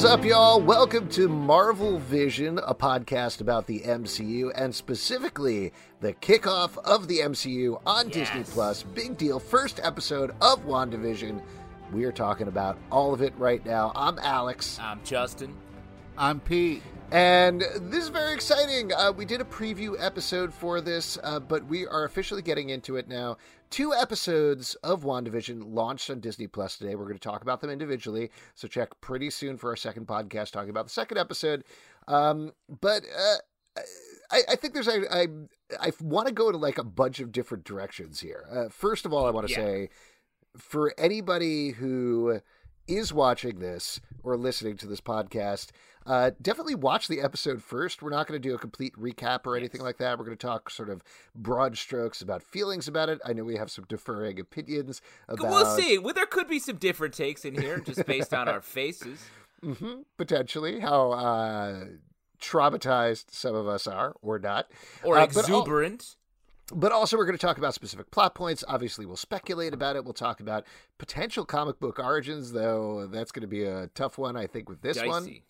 Is up, y'all? Welcome to Marvel Vision, a podcast about the MCU and specifically the kickoff of the MCU on yes. Disney Plus. Big deal. First episode of WandaVision. We are talking about all of it right now. I'm Alex. I'm Justin. I'm Pete. And this is very exciting. Uh, we did a preview episode for this, uh, but we are officially getting into it now. Two episodes of WandaVision launched on Disney Plus today. We're going to talk about them individually. So check pretty soon for our second podcast talking about the second episode. Um, but uh, I, I, think there's I I, I want to go to like a bunch of different directions here. Uh, first of all, I want to yeah. say for anybody who is watching this or listening to this podcast, uh, definitely watch the episode first. We're not going to do a complete recap or anything yes. like that. We're going to talk sort of broad strokes about feelings about it. I know we have some differing opinions about. We'll see. Well, there could be some different takes in here, just based on our faces. Mm-hmm. Potentially, how uh, traumatized some of us are, or not, or uh, exuberant but also we're going to talk about specific plot points obviously we'll speculate about it we'll talk about potential comic book origins though that's going to be a tough one i think with this dicey. one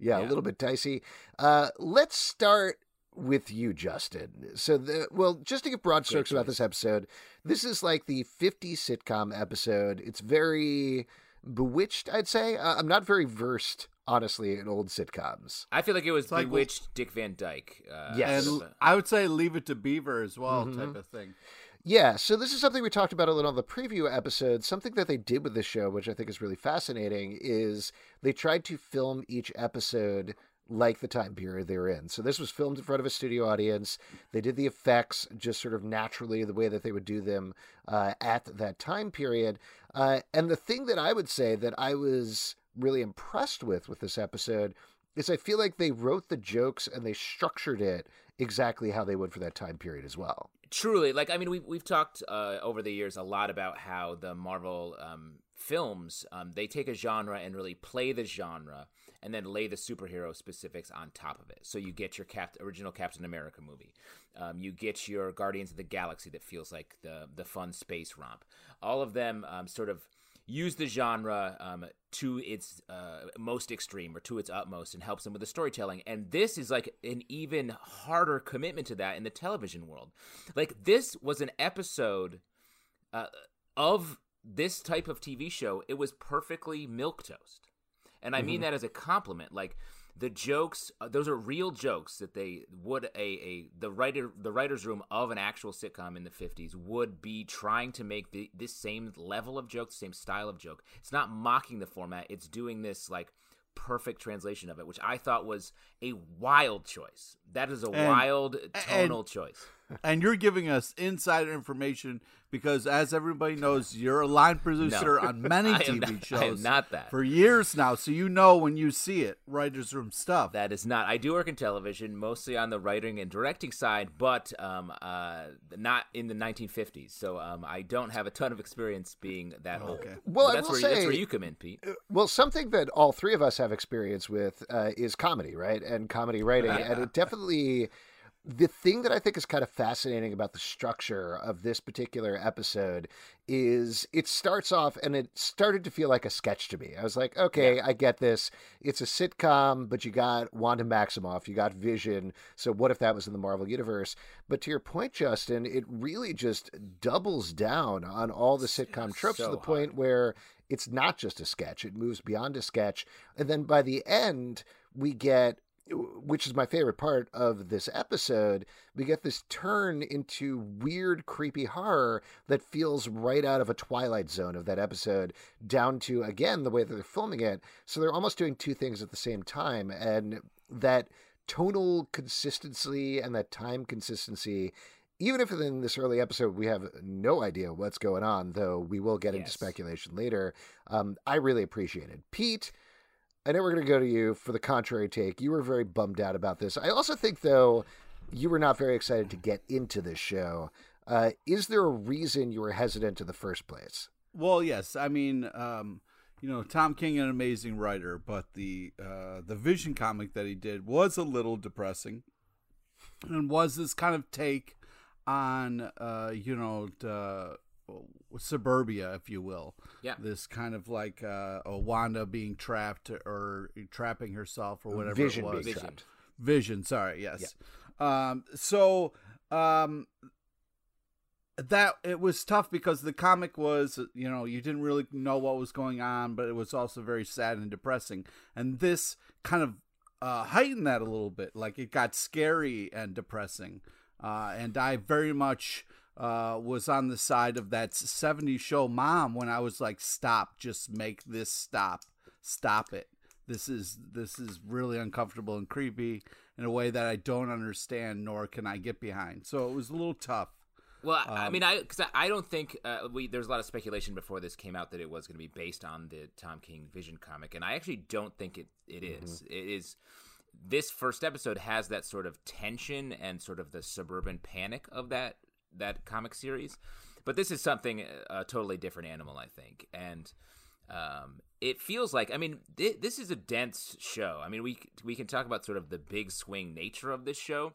yeah, yeah, a little bit dicey uh, let's start with you justin so the well just to give broad strokes about this episode this is like the 50 sitcom episode it's very bewitched i'd say uh, i'm not very versed honestly in old sitcoms. I feel like it was like, Bewitched, Dick Van Dyke. Uh, yes, and I would say Leave It to Beaver as well, mm-hmm. type of thing. Yeah, so this is something we talked about a little on the preview episode. Something that they did with this show, which I think is really fascinating, is they tried to film each episode like the time period they were in. So this was filmed in front of a studio audience. They did the effects just sort of naturally, the way that they would do them uh, at that time period. Uh, and the thing that I would say that I was really impressed with with this episode is I feel like they wrote the jokes and they structured it exactly how they would for that time period as well. Truly, like I mean, we've we've talked uh, over the years a lot about how the Marvel um, films um, they take a genre and really play the genre and then lay the superhero specifics on top of it. So you get your Cap- original Captain America movie, um, you get your Guardians of the Galaxy that feels like the the fun space romp. All of them um, sort of use the genre um, to its uh, most extreme or to its utmost and helps them with the storytelling. And this is like an even harder commitment to that in the television world. Like this was an episode uh, of this type of TV show. It was perfectly milquetoast, and I mean mm-hmm. that as a compliment. Like the jokes uh, those are real jokes that they would a, a the writer the writers room of an actual sitcom in the 50s would be trying to make the, this same level of joke the same style of joke. It's not mocking the format it's doing this like perfect translation of it which i thought was a wild choice. That is a and, wild tonal and, choice and you're giving us insider information because, as everybody knows, you're a line producer no. on many TV not, shows. I am not that for years now, so you know when you see it, writers' room stuff. That is not. I do work in television, mostly on the writing and directing side, but um, uh, not in the 1950s. So um, I don't have a ton of experience being that old. Okay. Well, that's I will where, say, that's where you come in, Pete. Uh, well, something that all three of us have experience with uh, is comedy, right? And comedy writing, and it definitely the thing that I think is kind of fascinating about the structure of this particular episode is it starts off and it started to feel like a sketch to me. I was like, okay, yeah. I get this. It's a sitcom, but you got Wanda Maximoff, you got Vision. So what if that was in the Marvel universe? But to your point, Justin, it really just doubles down on all the sitcom tropes so to the hard. point where it's not just a sketch. It moves beyond a sketch. And then by the end, we get which is my favorite part of this episode, we get this turn into weird, creepy horror that feels right out of a Twilight Zone of that episode, down to, again, the way that they're filming it. So they're almost doing two things at the same time. And that tonal consistency and that time consistency even if in this early episode we have no idea what's going on, though we will get into speculation later, um, I really appreciate it. Pete, I know we're going to go to you for the contrary take. You were very bummed out about this. I also think, though, you were not very excited to get into this show. Uh, is there a reason you were hesitant in the first place? Well, yes. I mean, um, you know, Tom King, an amazing writer, but the uh, the Vision comic that he did was a little depressing, and was this kind of take on, uh, you know, the, suburbia, if you will. Yeah. This kind of like uh, a Wanda being trapped or trapping herself or whatever Vision it was. Vision. Vision, sorry, yes. Um, so um, that it was tough because the comic was, you know, you didn't really know what was going on, but it was also very sad and depressing. And this kind of uh, heightened that a little bit, like it got scary and depressing. Uh, and I very much uh, was on the side of that 70s show mom when I was like, stop, just make this stop, stop it. This is this is really uncomfortable and creepy in a way that I don't understand nor can I get behind. So it was a little tough. Well, I I Um, mean, I because I, I don't think uh, we there's a lot of speculation before this came out that it was going to be based on the Tom King Vision comic, and I actually don't think it it is. It is. This first episode has that sort of tension and sort of the suburban panic of that that comic series, but this is something a totally different animal, I think, and. Um, it feels like I mean thi- this is a dense show. I mean we we can talk about sort of the big swing nature of this show,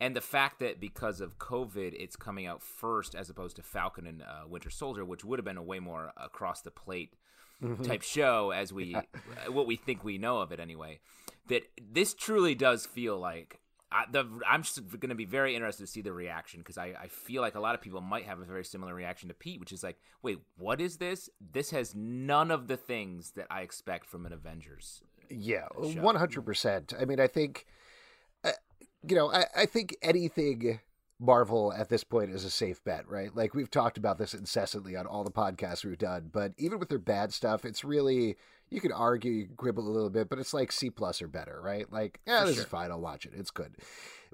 and the fact that because of COVID, it's coming out first as opposed to Falcon and uh, Winter Soldier, which would have been a way more across the plate type show as we what we think we know of it anyway. That this truly does feel like. I, the, I'm just going to be very interested to see the reaction because I, I feel like a lot of people might have a very similar reaction to Pete, which is like, wait, what is this? This has none of the things that I expect from an Avengers. Yeah, one hundred percent. I mean, I think, uh, you know, I, I think anything Marvel at this point is a safe bet, right? Like we've talked about this incessantly on all the podcasts we've done, but even with their bad stuff, it's really you could argue, you can quibble a little bit, but it's like C plus or better, right? Like, yeah, this is fine. I'll watch it. It's good.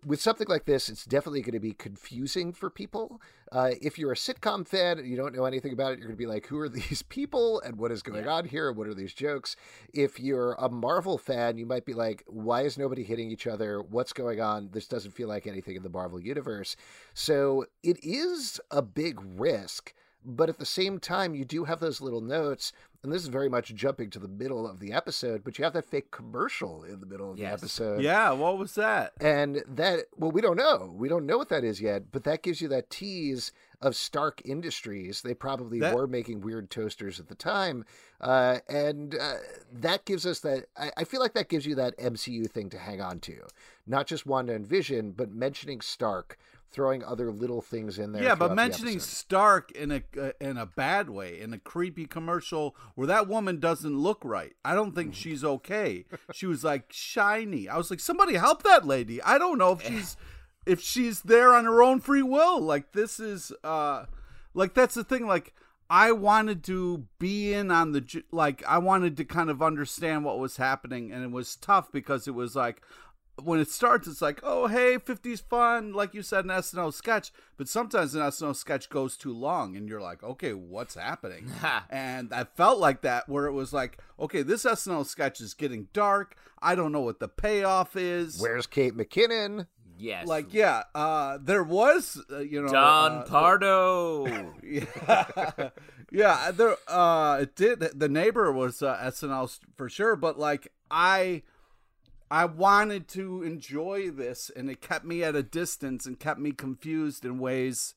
With something like this, it's definitely going to be confusing for people. Uh, if you're a sitcom fan and you don't know anything about it, you're going to be like, who are these people and what is going on here? What are these jokes? If you're a Marvel fan, you might be like, why is nobody hitting each other? What's going on? This doesn't feel like anything in the Marvel universe. So it is a big risk. But at the same time, you do have those little notes, and this is very much jumping to the middle of the episode, but you have that fake commercial in the middle of the episode. Yeah, what was that? And that, well, we don't know. We don't know what that is yet, but that gives you that tease of Stark Industries. They probably That- were making weird toasters at the time. Uh, and uh, that gives us that, I, I feel like that gives you that MCU thing to hang on to. Not just Wanda and Vision, but mentioning Stark, throwing other little things in there. Yeah, but mentioning. Stark in a uh, in a bad way, in a creepy commercial where that woman doesn't look right. I don't think she's okay. She was like shiny. I was like, somebody help that lady. I don't know if she's if she's there on her own free will. Like this is uh like that's the thing. Like I wanted to be in on the like I wanted to kind of understand what was happening, and it was tough because it was like when it starts, it's like, oh, hey, 50s fun, like you said, an SNL sketch. But sometimes an SNL sketch goes too long, and you're like, okay, what's happening? and I felt like that, where it was like, okay, this SNL sketch is getting dark. I don't know what the payoff is. Where's Kate McKinnon? Yes, Like, yeah, uh, there was, uh, you know, Don uh, Pardo. yeah, yeah. There, uh, it did. The neighbor was uh, SNL for sure, but like I, I wanted to enjoy this, and it kept me at a distance and kept me confused in ways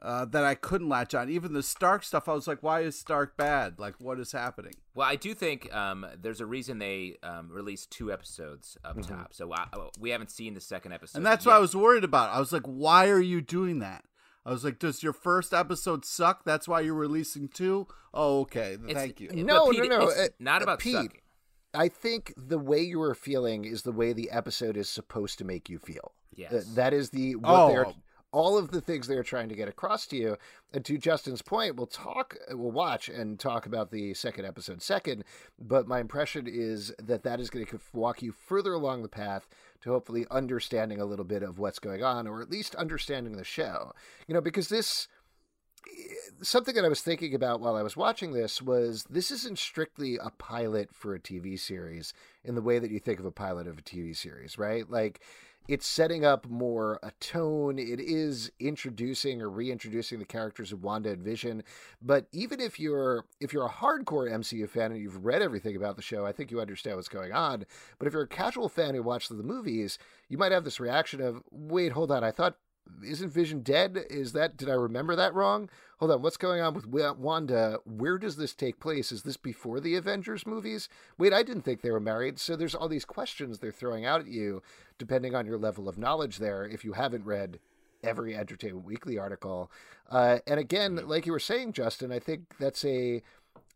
uh, that I couldn't latch on. Even the Stark stuff, I was like, "Why is Stark bad? Like, what is happening?" Well, I do think um, there's a reason they um, released two episodes up top. So I, we haven't seen the second episode, And that's yet. what I was worried about. I was like, "Why are you doing that?" I was like, "Does your first episode suck? That's why you're releasing two? Oh, okay. It's- Thank you." but No, Pete, no, no, It's uh, not about Pete. sucking. I think the way you are feeling is the way the episode is supposed to make you feel. Yes. Uh, that is the what Oh. they're all of the things they're trying to get across to you. And to Justin's point, we'll talk, we'll watch and talk about the second episode second. But my impression is that that is going to walk you further along the path to hopefully understanding a little bit of what's going on, or at least understanding the show. You know, because this Eh, something that I was thinking about while I was watching this was this isn't strictly a pilot for a TV series in the way that you think of a pilot of a TV series, right? Like it's setting up more a tone. It is introducing or reintroducing the characters of Wanda and Vision. But even if you're if you're a hardcore MCU fan and you've read everything about the show, I think you understand what's going on. But if you're a casual fan who watched the movies, you might have this reaction of, "Wait, hold on, I thought isn't Vision dead? Is that did I remember that wrong? Hold on, what's going on with Wanda? Where does this take place? Is this before the Avengers movies? Wait, I didn't think they were married. So there's all these questions they're throwing out at you, depending on your level of knowledge. There, if you haven't read every Entertainment Weekly article, uh, and again, like you were saying, Justin, I think that's a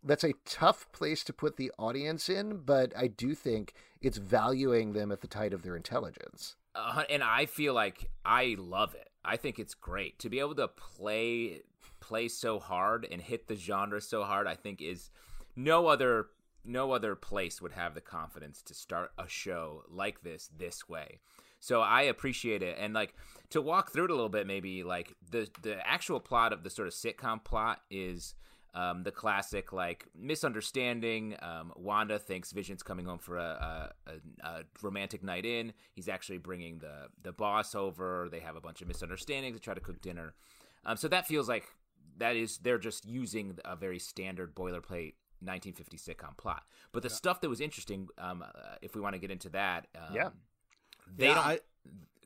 that's a tough place to put the audience in, but I do think it's valuing them at the height of their intelligence uh, and I feel like I love it. I think it's great to be able to play play so hard and hit the genre so hard. I think is no other no other place would have the confidence to start a show like this this way. So I appreciate it, and like to walk through it a little bit. Maybe like the the actual plot of the sort of sitcom plot is um, the classic like misunderstanding. Um, Wanda thinks Vision's coming home for a, a, a, romantic night in. He's actually bringing the the boss over. They have a bunch of misunderstandings. They try to cook dinner. Um, so that feels like that is they're just using a very standard boilerplate 1950 sitcom plot. But the yeah. stuff that was interesting, um, uh, if we want to get into that, um, yeah, they yeah, don't. I,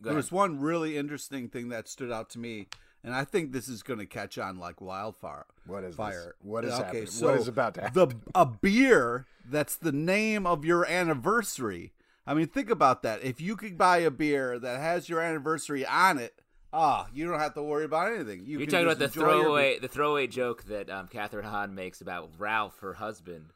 there was one really interesting thing that stood out to me and I think this is going to catch on like wildfire. What is fire? This? What is okay, happening? So what is about to happen? The a beer that's the name of your anniversary. I mean, think about that. If you could buy a beer that has your anniversary on it, ah, oh, you don't have to worry about anything. You are talking about the throwaway, the throwaway joke that um, Kathryn Hahn makes about Ralph, her husband.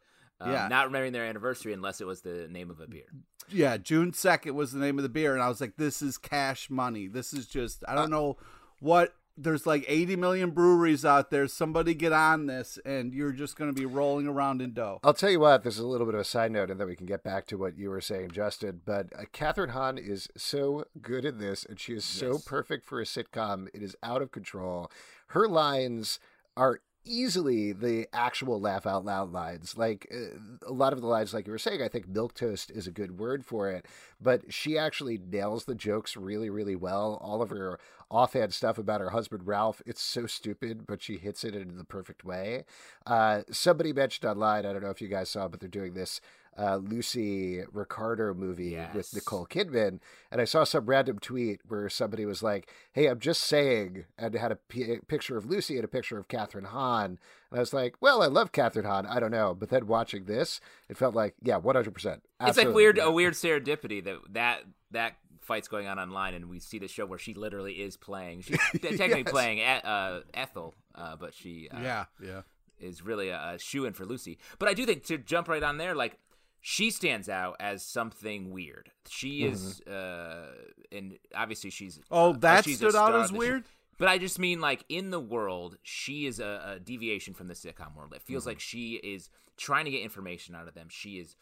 Um, yeah. not remembering their anniversary unless it was the name of a beer. Yeah, June second was the name of the beer, and I was like, "This is cash money. This is just I don't uh, know what there's like 80 million breweries out there. Somebody get on this, and you're just going to be rolling around in dough. I'll tell you what, this is a little bit of a side note, and then we can get back to what you were saying, Justin. But uh, Kathryn Hahn is so good in this, and she is so perfect for a sitcom. It is out of control. Her lines are easily the actual laugh out loud lines. Like uh, a lot of the lines, like you were saying, I think milquetoast is a good word for it. But she actually nails the jokes really, really well. All of her offhand stuff about her husband Ralph, it's so stupid, but she hits it in the perfect way. Uh, somebody mentioned online, I don't know if you guys saw, but they're doing this uh, Lucy Ricardo movie yes. with Nicole Kidman, and I saw some random tweet where somebody was like, "Hey, I'm just saying," and had a p- picture of Lucy and a picture of Kathryn Hahn, and I was like, "Well, I love Kathryn Hahn. I don't know," but then watching this, it felt like, yeah, 100. percent It's like weird, a weird serendipity that that that fights going on online, and we see the show where she literally is playing. She's technically yes. playing uh, Ethel, uh, but she uh, yeah yeah is really a, a shoe in for Lucy. But I do think to jump right on there, like she stands out as something weird. She mm-hmm. is, uh, and obviously she's. Oh, uh, that she's stood out as weird. but I just mean like in the world, she is a, a deviation from the sitcom world. It feels mm-hmm. like she is trying to get information out of them. She is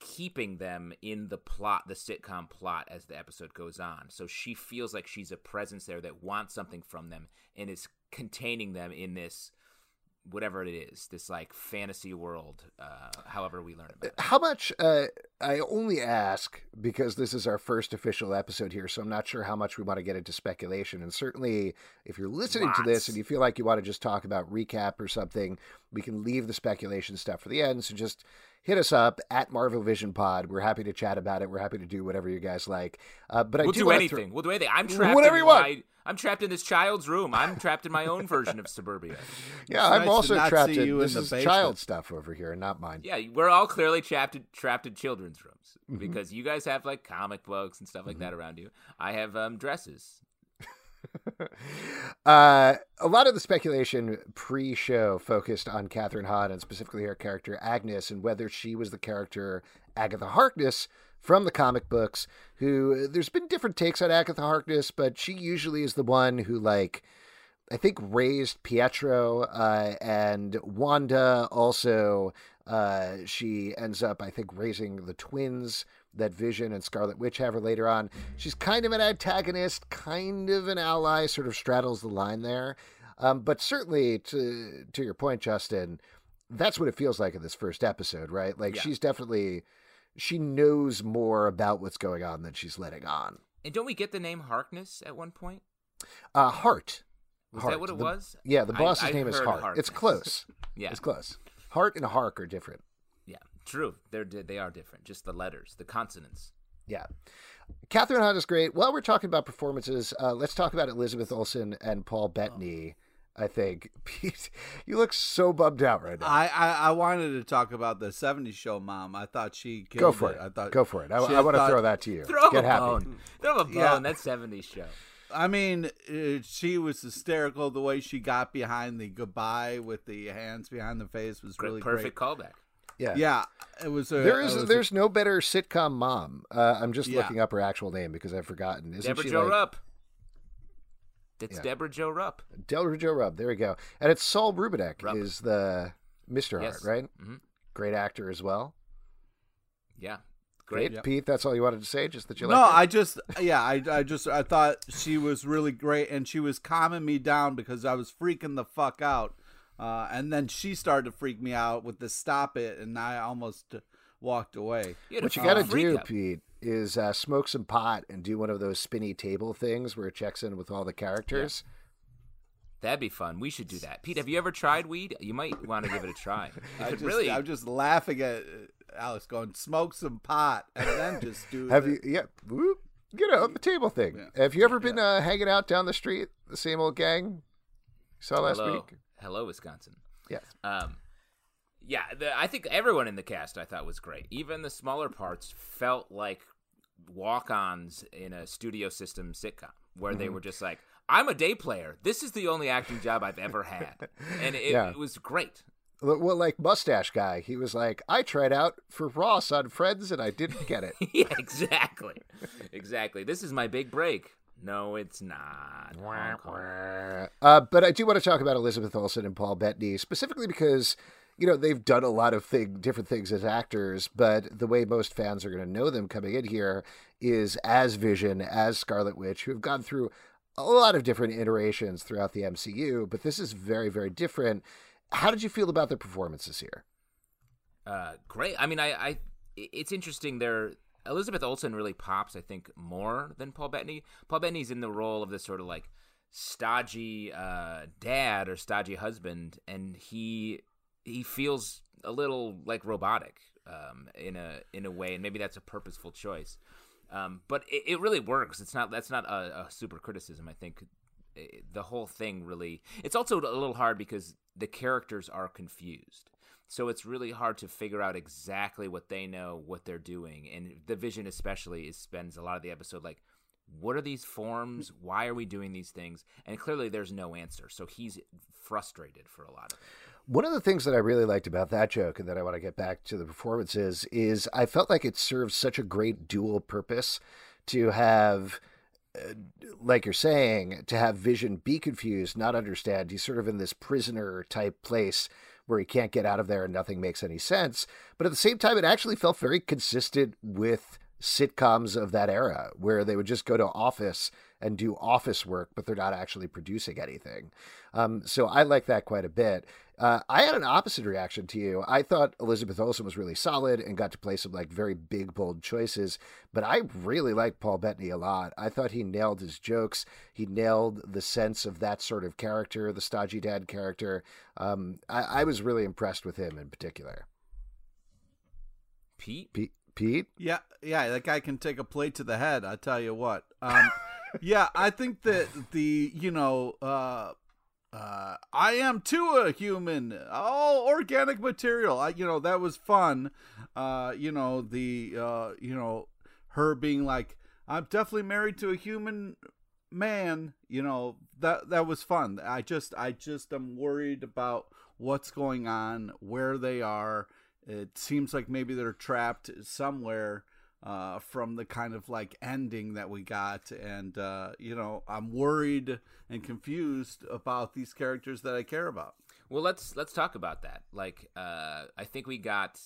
keeping them in the plot, the sitcom plot, as the episode goes on. So she feels like she's a presence there that wants something from them and is containing them in this whatever it is, this like fantasy world, uh, however we learn about it. How much, uh, I only ask because this is our first official episode here, so I'm not sure how much we want to get into speculation. And certainly, if you're listening Lots. to this and you feel like you want to just talk about recap or something, we can leave the speculation stuff for the end. So just hit us up at Marvel Vision Pod. We're happy to chat about it. We're happy to do whatever you guys like. Uh, but we'll I do, do anything. We'll do anything. I'm trapped. Whatever you want. My, I'm trapped in this child's room. I'm trapped in my own version of suburbia. Yeah, it's I'm nice also trapped in, this is child stuff over here, not mine. Yeah, we're all clearly trapped in, trapped in children's rooms mm-hmm. because you guys have like comic books and stuff like mm-hmm. that around you. I have um, dresses. uh, a lot of the speculation pre-show focused on Kathryn Hahn and specifically her character Agnes and whether she was the character Agatha Harkness from the comic books. Who there's been different takes on Agatha Harkness, but she usually is the one who like. I think raised Pietro uh, and Wanda. Also, uh, she ends up, I think, raising the twins that Vision and Scarlet Witch have her later on. She's kind of an antagonist, kind of an ally, sort of straddles the line there. Um, but certainly, to to your point, Justin, that's what it feels like in this first episode, right? Like Yeah. she's definitely she knows more about what's going on than she's letting on. And don't we get the name Harkness at one point? Uh, Hart. Was Hart. that what it The- was? Yeah, the boss's I name is Hart. It's close. Yeah. It's close. Hart and Hark are different. Yeah, true. They're they are different. Just the letters, the consonants. Yeah. Kathryn Hahn is great. While we're talking about performances, uh, let's talk about Elizabeth Olsen and Paul Bettany. I think Pete, you look so bummed out right now. I, I I wanted to talk about the '70s show, Mom. I thought she killed Go for it. I thought Go for it. I, she I want to throw that to you. Throw Get a happy. bone. Throw a bone. Yeah. That '70s show. I mean, uh, she was hysterical. The way she got behind the goodbye with the hands behind the face was Great, really perfect great. callback. Yeah. Yeah, it was. A, There it is was a- there's no better sitcom mom. Uh, I'm just Yeah. looking up her actual name because I've forgotten. Isn't Deborah she Joe like Rupp. It's Yeah. Debra Jo Rupp. Debra Jo Rubb? There we go. And it's Saul Rubinek Rupp. is the Mr. Yes. Hart, right? Mhm. Great actor as well. Yeah, Great, great. Yep. Pete. That's all you wanted to say, just that you like no, like. I just yeah, I I just I thought she was really great, and she was calming me down because I was freaking the fuck out, uh, and then she started to freak me out with the stop it, and I almost walked away. You What you got to do, out. Pete, is uh, smoke some pot and do one of those spinny table things where it checks in with all the characters. That'd be fun. We should do that. Pete, have you ever tried weed? You might want to give it a try. I just, really... I'm just laughing at uh, Alex going smoke some pot, and then just do. Have the- you? Yeah, whoop, you know the table thing. Yeah. Have you ever been uh, hanging out down the street, the same old gang you saw last hello, week? Hello, Wisconsin. Yes. Um, yeah, the, I think everyone in the cast I thought was great. Even the smaller parts felt like walk-ons in a studio system sitcom, where Mm-hmm. they were just like, "I'm a day player. This is the only acting job I've ever had," and it, Yeah. it was great. Well, well, like mustache guy, he was like, I tried out for Ross on Friends and I didn't get it. yeah, exactly, exactly. This is my big break. No, it's not. Uh, but I do want to talk about Elizabeth Olsen and Paul Bettany specifically because you know they've done a lot of thing, different things as actors, but the way most fans are going to know them coming in here is as Vision, as Scarlet Witch, who have gone through a lot of different iterations throughout the MCU. But this is very, very different. How did you feel about their performances here? Uh, great. I mean, I, I, it's interesting. There, Elizabeth Olsen really pops. I think more than Paul Bettany. Paul Bettany's in the role of this sort of like stodgy uh, dad or stodgy husband, and he he feels a little like robotic um, in a in a way, and maybe that's a purposeful choice. Um, but it, it really works. It's not that's not a, a super criticism. I think eh, the whole thing really. It's also a little hard because the characters are confused. So it's really hard to figure out exactly what they know, what they're doing, and the Vision especially is spends a lot of the episode like, what are these forms? Why are we doing these things? And clearly, there's no answer. So he's frustrated for a lot of it. One of the things that I really liked about that joke, and that I want to get back to the performances, is I felt like it serves such a great dual purpose to have, uh, like you're saying, to have Vision be confused, not understand. He's sort of in this prisoner type place where he can't get out of there and nothing makes any sense. But at the same time, it actually felt very consistent with sitcoms of that era where they would just go to office and do office work, but they're not actually producing anything. Um, so I like that quite a bit. Uh, I had an opposite reaction to you. I thought Elizabeth Olsen was really solid and got to play some like very big, bold choices, but I really liked Paul Bettany a lot. I thought he nailed his jokes. He nailed the sense of that sort of character, the stodgy dad character. Um, I, I was really impressed with him in particular. Pete, Pete, Pete? Yeah, yeah, that guy can take a plate to the head. I tell you what. Um, yeah, I think that the you know, uh, uh, I am too a human. All organic material. I, you know, that was fun. Uh, you know the, uh, you know, her being like, I'm definitely married to a human man. You know that that was fun. I just, I just am worried about what's going on, where they are. It seems like maybe they're trapped somewhere. Uh, from the kind of like ending that we got, and uh, you know, I'm worried and confused about these characters that I care about. Well, let's let's talk about that. Like, uh, I think we got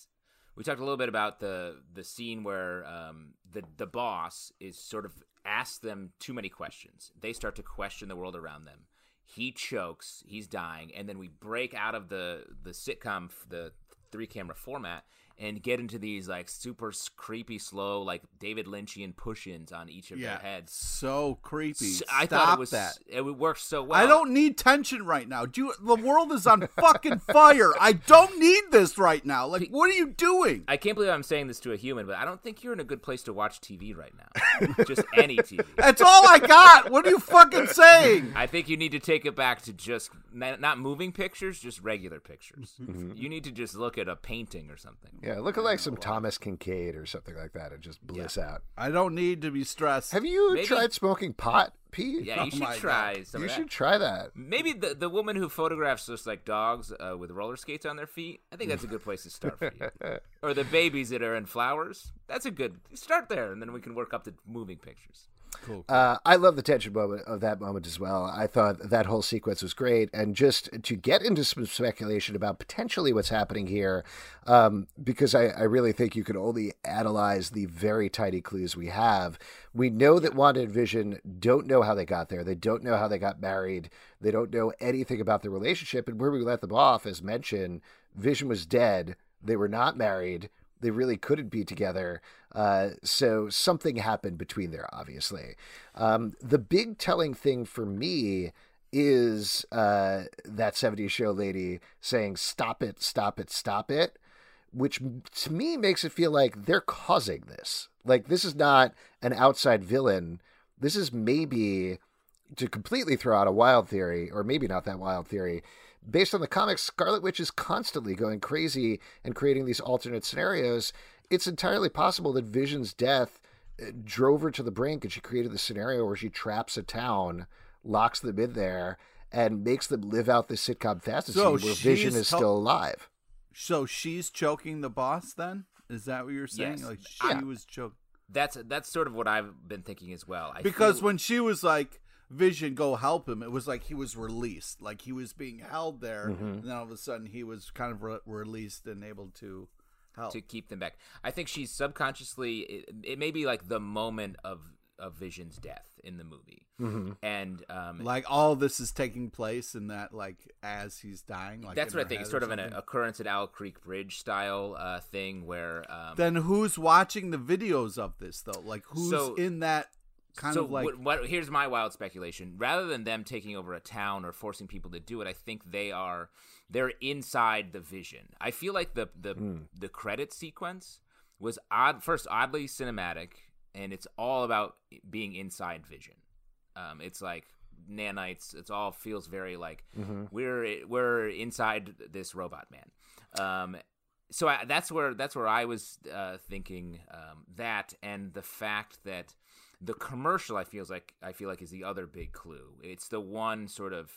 we talked a little bit about the the scene where um, the the boss is sort of asked them too many questions. They start to question the world around them. He chokes, he's dying, and then we break out of the the sitcom, the three camera format, and get into these like super creepy, slow, like David Lynchian push-ins on each of Yeah, their heads. so creepy. S- Stop I thought it was that. it worked so well. I don't need tension right now. Do you, the world is on fucking fire. I don't need this right now. Like, what are you doing? I can't believe I'm saying this to a human, but I don't think you're in a good place to watch TV right now. Just any TV. That's all I got. What are you fucking saying? I think you need to take it back to just not not moving pictures, just regular pictures. Mm-hmm. You need to just look at a painting or something. Yeah, look at like some Thomas Kinkade or something like that and just bliss out. I don't need to be stressed. Have you Maybe- tried smoking pot, Pete? Yeah, you Oh should my try some you of that. should try that. Maybe the the woman who photographs just like dogs uh, with roller skates on their feet. I think that's a good place to start for you. or the babies that are in flowers. That's a good start there, and then we can work up to moving pictures. Cool. Uh, I love the tension moment of that moment as well. I thought that whole sequence was great, and just to get into some speculation about potentially what's happening here, um, because I, I really think you can only analyze the very tiny clues we have. We know that Wanda and Vision don't know how they got there. They don't know how they got married. They don't know anything about the relationship. And where we let them off, as mentioned, Vision was dead. They were not married. They really couldn't be together. Uh, so something happened between there, obviously. Um, the big telling thing for me is uh, that 70s show lady saying, Stop it, stop it, stop it, which to me makes it feel like they're causing this. Like, this is not an outside villain. This is maybe to completely throw out a wild theory, or maybe not that wild theory, based on the comics, Scarlet Witch is constantly going crazy and creating these alternate scenarios. It's entirely possible that Vision's death uh, drove her to the brink and she created the scenario where she traps a town, locks them in there, and makes them live out this sitcom fantasy So where Vision is tel- still alive. So she's choking the boss then? Is that what you're saying? Yes. Like she Yeah. was choking. That's that's sort of what I've been thinking as well. I Because feel- when she was like, Vision, go help him, it was like he was released. Like he was being held there. And then all of a sudden he was kind of re- released and able to help. to keep them back. I think she's subconsciously. It, it may be like the moment of of Vision's death in the movie, Mm-hmm. and um, like all this is taking place in that like as he's dying. Like that's what I think. It's sort or of an occurrence at Owl Creek Bridge style uh, thing where. Um, Then who's watching the videos of this though? Like who's So- in that kind so of like what, what? Here's my wild speculation. Rather than them taking over a town or forcing people to do it, I think they are they're inside the Vision. I feel like the the the credit sequence was odd. First, oddly cinematic, and it's all about being inside Vision. Um, it's like nanites. It's all feels very like we're we're inside this robot man. Um, so I, that's where that's where I was uh, thinking um, that, and the fact that the commercial I feels like I feel like is the other big clue. It's the one sort of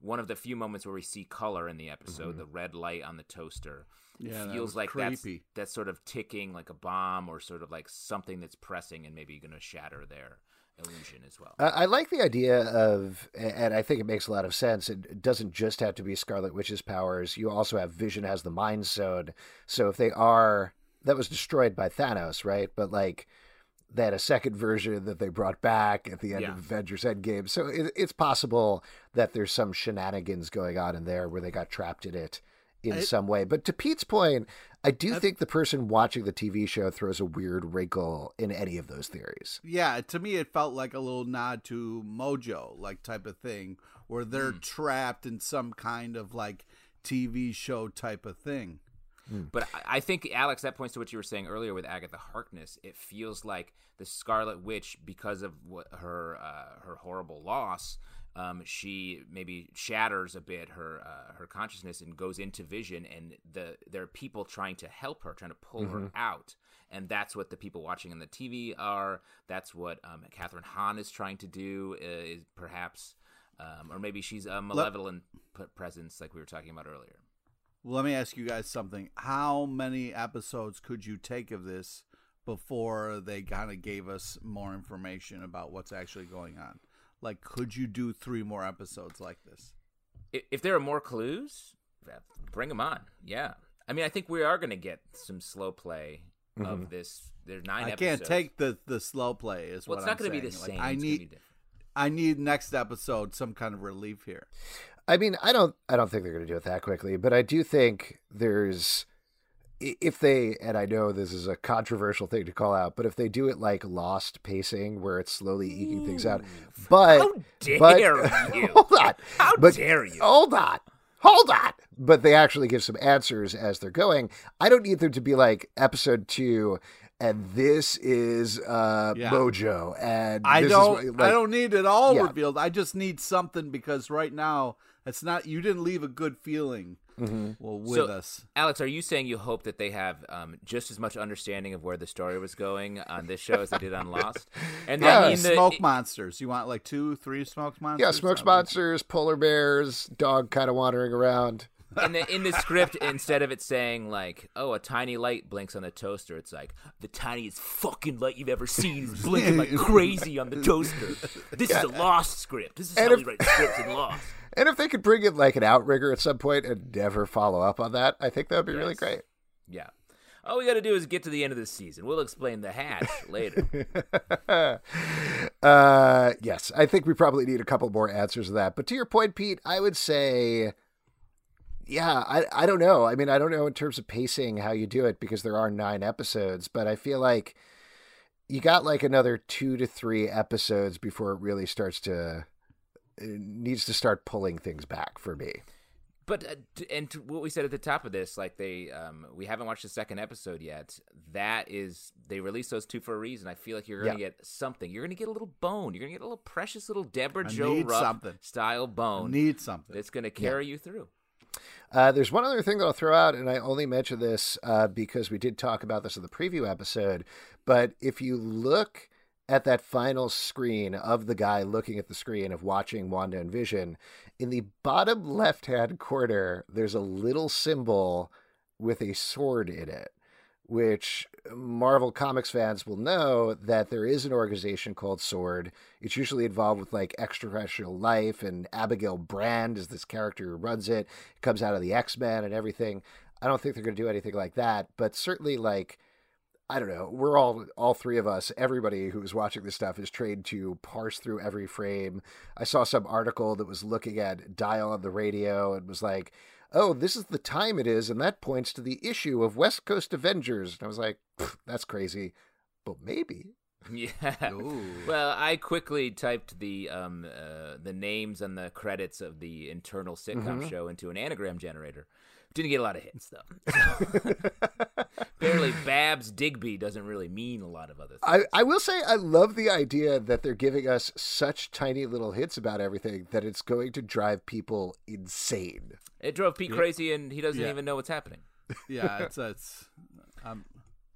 one of the few moments where we see color in the episode, mm-hmm. the red light on the toaster. Yeah, that feels was like that's creepy. that's sort of ticking like a bomb or sort of like something that's pressing and maybe going to shatter their illusion as well. I I like the idea of, and I think it makes a lot of sense. It doesn't just have to be Scarlet Witch's powers. You also have Vision has the Mind Stone. So if they are, that was destroyed by Thanos, right? But like, they had a second version that they brought back at the end Yeah. of Avengers Endgame. So it, it's possible that there's some shenanigans going on in there where they got trapped in it in I- some way. But to Pete's point, I do think the person watching the TV show throws a weird wrinkle in any of those theories. Yeah, to me it felt like a little nod to Mojo, like type of thing, where they're hmm. trapped in some kind of like TV show type of thing. But I- I think Alex, that points to what you were saying earlier with Agatha Harkness. It feels like the Scarlet Witch, because of what her uh, her horrible loss, um, she maybe shatters a bit her uh, her consciousness and goes into vision, and the there are people trying to help her, trying to pull her out, and that's what the people watching on the TV are. That's what um, Kathryn Hahn is trying to do. Uh, is perhaps, um, or maybe she's a malevolent presence, like we were talking about earlier. Well, let me ask you guys something. How many episodes could you take of this before they kind of gave us more information about what's actually going on. Like, could you do three more episodes like this? If there are more clues, bring them on. Yeah. I mean, I think we are going to get some slow play of this. There's 9 Mm-hmm. I episodes. can't take the the slow play. Is Well, what it's not going to be the same. I It's need be. I need next episode some kind of relief here. I mean, I don't, I don't think they're going to do it that quickly, but I do think there's, if they, and I know this is a controversial thing to call out, but if they do it like Lost pacing, where it's slowly eking things out, but How dare but, you. hold on, How but, dare you. Hold on, hold on. But they actually give some answers as they're going. I don't need them to be like episode two. And this is uh, Yeah. Mojo, and I this don't. Is, what- I don't need it all Yeah. revealed. I just need something because right now it's not. You didn't leave a good feeling. Mm-hmm. Well, with So- us. Alex, are you saying you hope that they have um, just as much understanding of where the story was going on this show as they did on Lost? And Yeah, then the, smoke monsters. You want like two, three smoke monsters? Yeah, smoke monsters, polar bears, dog kind of wandering around. in the in the script, instead of it saying like, "Oh, a tiny light blinks on the toaster," it's like the tiniest fucking light you've ever seen is blinking like crazy on the toaster. This is a Lost script. This is And how if- we write scripts in Lost. And if they could bring in like an outrigger at some point and never follow up on that, I think that would be really great. Yeah. All we got to do is get to the end of the season. We'll explain the hatch later. uh, yes, I think we probably need a couple more answers to that. But to your point, Pete, I would say, yeah, I, I don't know. I mean, I don't know in terms of pacing how you do it because there are nine episodes, but I feel like you got like another two to three episodes before it really starts to, needs to start pulling things back for me. But uh, and to what we said at the top of this, like they, um, we haven't watched the second episode yet. That is, they released those two for a reason. I feel like you're gonna Yeah. get something. You're gonna get a little bone. You're gonna get a little precious little Deborah I Joe Ruff something. style bone. Need something. that's gonna carry you through. Uh, there's one other thing that I'll throw out, and I only mention this uh, because we did talk about this in the preview episode. But if you look at that final screen of the guy looking at the screen of watching Wanda and Vision, in the bottom left hand corner, there's a little symbol with a sword in it, which Marvel Comics fans will know that there is an organization called Sword. It's usually involved with like extraterrestrial life, and Abigail Brand is this character who runs it. It comes out of the X Men and everything. I don't think they're going to do anything like that, but certainly like. I don't know. We're all, all three of us, everybody who's watching this stuff is trained to parse through every frame. I saw some article that was looking at dial on the radio and was like, oh, this is the time it is, and that points to the issue of West Coast Avengers. And I was like, that's crazy, but maybe. Yeah. Well, I quickly typed the um uh, the names and the credits of the internal sitcom Mm-hmm. show into an anagram generator. Didn't get a lot of hits though. Apparently, Babs Digby doesn't really mean a lot of other things. I, I will say I love the idea that they're giving us such tiny little hints about everything that it's going to drive people insane. It drove Pete crazy, and he doesn't Yeah. even know what's happening. yeah, it's it's. Um,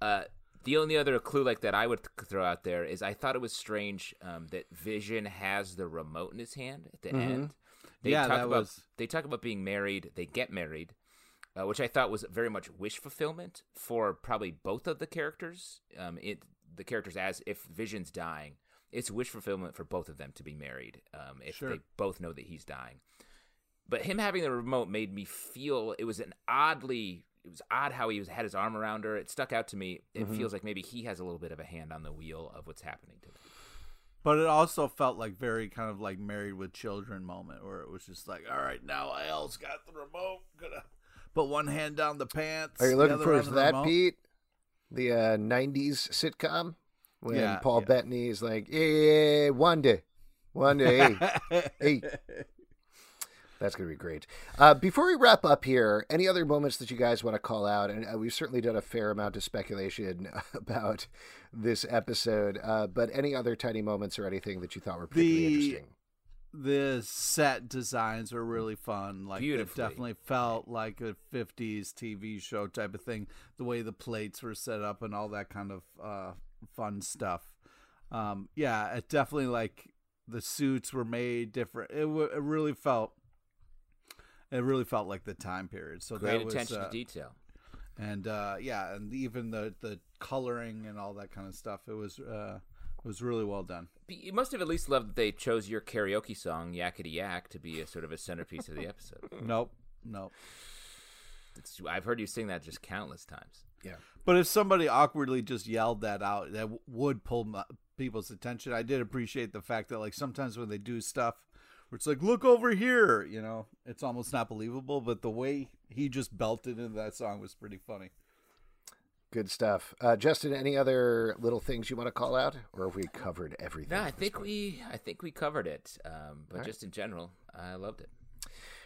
Uh, the only other clue like that I would th- throw out there is I thought it was strange um, that Vision has the remote in his hand at the end. They Yeah, talk that about was- they talk about being married. They get married, uh, which I thought was very much wish fulfillment for probably both of the characters. Um, it the characters as if Vision's dying, it's wish fulfillment for both of them to be married. Um, if Sure. they both know that he's dying. But him having the remote made me feel it was an oddly it was odd how he was had his arm around her. It stuck out to me. It Mm-hmm. feels like maybe he has a little bit of a hand on the wheel of what's happening to them. but it also felt like very kind of like married with children moment where it was just like, all right, now Al's got the remote, gonna put one hand down the pants. Are you looking other forward on to the that, remote. Pete? The uh, 90s sitcom when Yeah, Paul yeah. Bettany is like, yeah, one day, one day, hey, hey. That's going to be great. Uh, before we wrap up here, any other moments that you guys want to call out? And uh, we've certainly done a fair amount of speculation about this episode, uh, but any other tiny moments or anything that you thought were particularly The- interesting? The set designs were really fun. Like it definitely felt like a '50s TV show type of thing. The way the plates were set up and all that kind of uh, fun stuff. Um, yeah, it definitely like the suits were made different. It, w- it really felt. It really felt like the time period. So Great that was, attention uh, to detail. and uh, yeah, and even the the coloring and all that kind of stuff. It was uh, it was really well done. You must have at least loved that they chose your karaoke song "Yakety Yak" to be a sort of a centerpiece of the episode. Nope, nope. It's, I've heard you sing that just countless times. Yeah. But if somebody awkwardly just yelled that out, that w- would pull my, people's attention. I did appreciate the fact that like sometimes when they do stuff where it's like, look over here, you know, it's almost not believable. But the way he just belted into that song was pretty funny. Good stuff. Uh, Justin, any other little things you want to call out, or have we covered everything? No, I think point? we I think we covered it. Um, but All right. just in general, I loved it.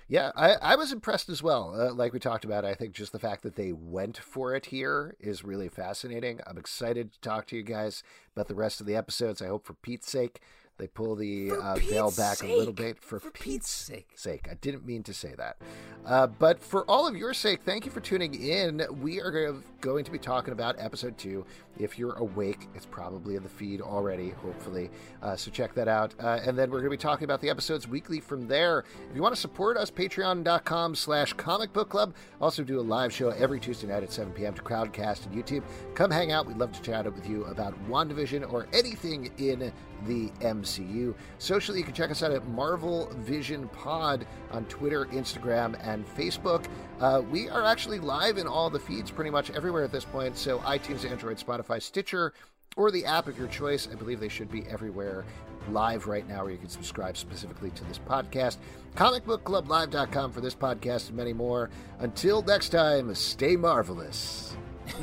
Yeah, I, I was impressed as well. Uh, like we talked about, I think just the fact that they went for it here is really fascinating. I'm excited to talk to you guys about the rest of the episodes. I hope for Pete's sake they pull the uh, veil back a little bit for, For Pete's Pete's sake. sake. I didn't mean to say that. Uh, but for all of your sake, thank you for tuning in. We are going to be talking about episode two. If you're awake, it's probably in the feed already, hopefully. Uh, so check that out. Uh, and then we're going to be talking about the episodes weekly from there. If you want to support us, patreon.com slash comic book club. Also do a live show every Tuesday night at 7 p.m. to Crowdcast and YouTube. Come hang out. We'd love to chat with you about WandaVision or anything in the MCU. Socially, you can check us out at Marvel Vision Pod on Twitter, Instagram, and Facebook. Uh, we are actually live in all the feeds pretty much everywhere at this point. So iTunes, Android, Spotify, Stitcher, or the app of your choice. I believe they should be everywhere live right now where you can subscribe specifically to this podcast. Comicbookclublive.com for this podcast and many more. Until next time, stay marvelous.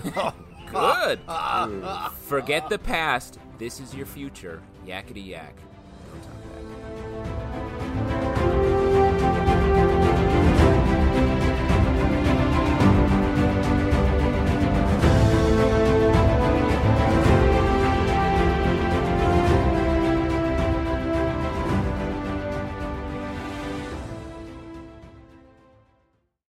Good. Forget the past. This is your future. Yakety yak.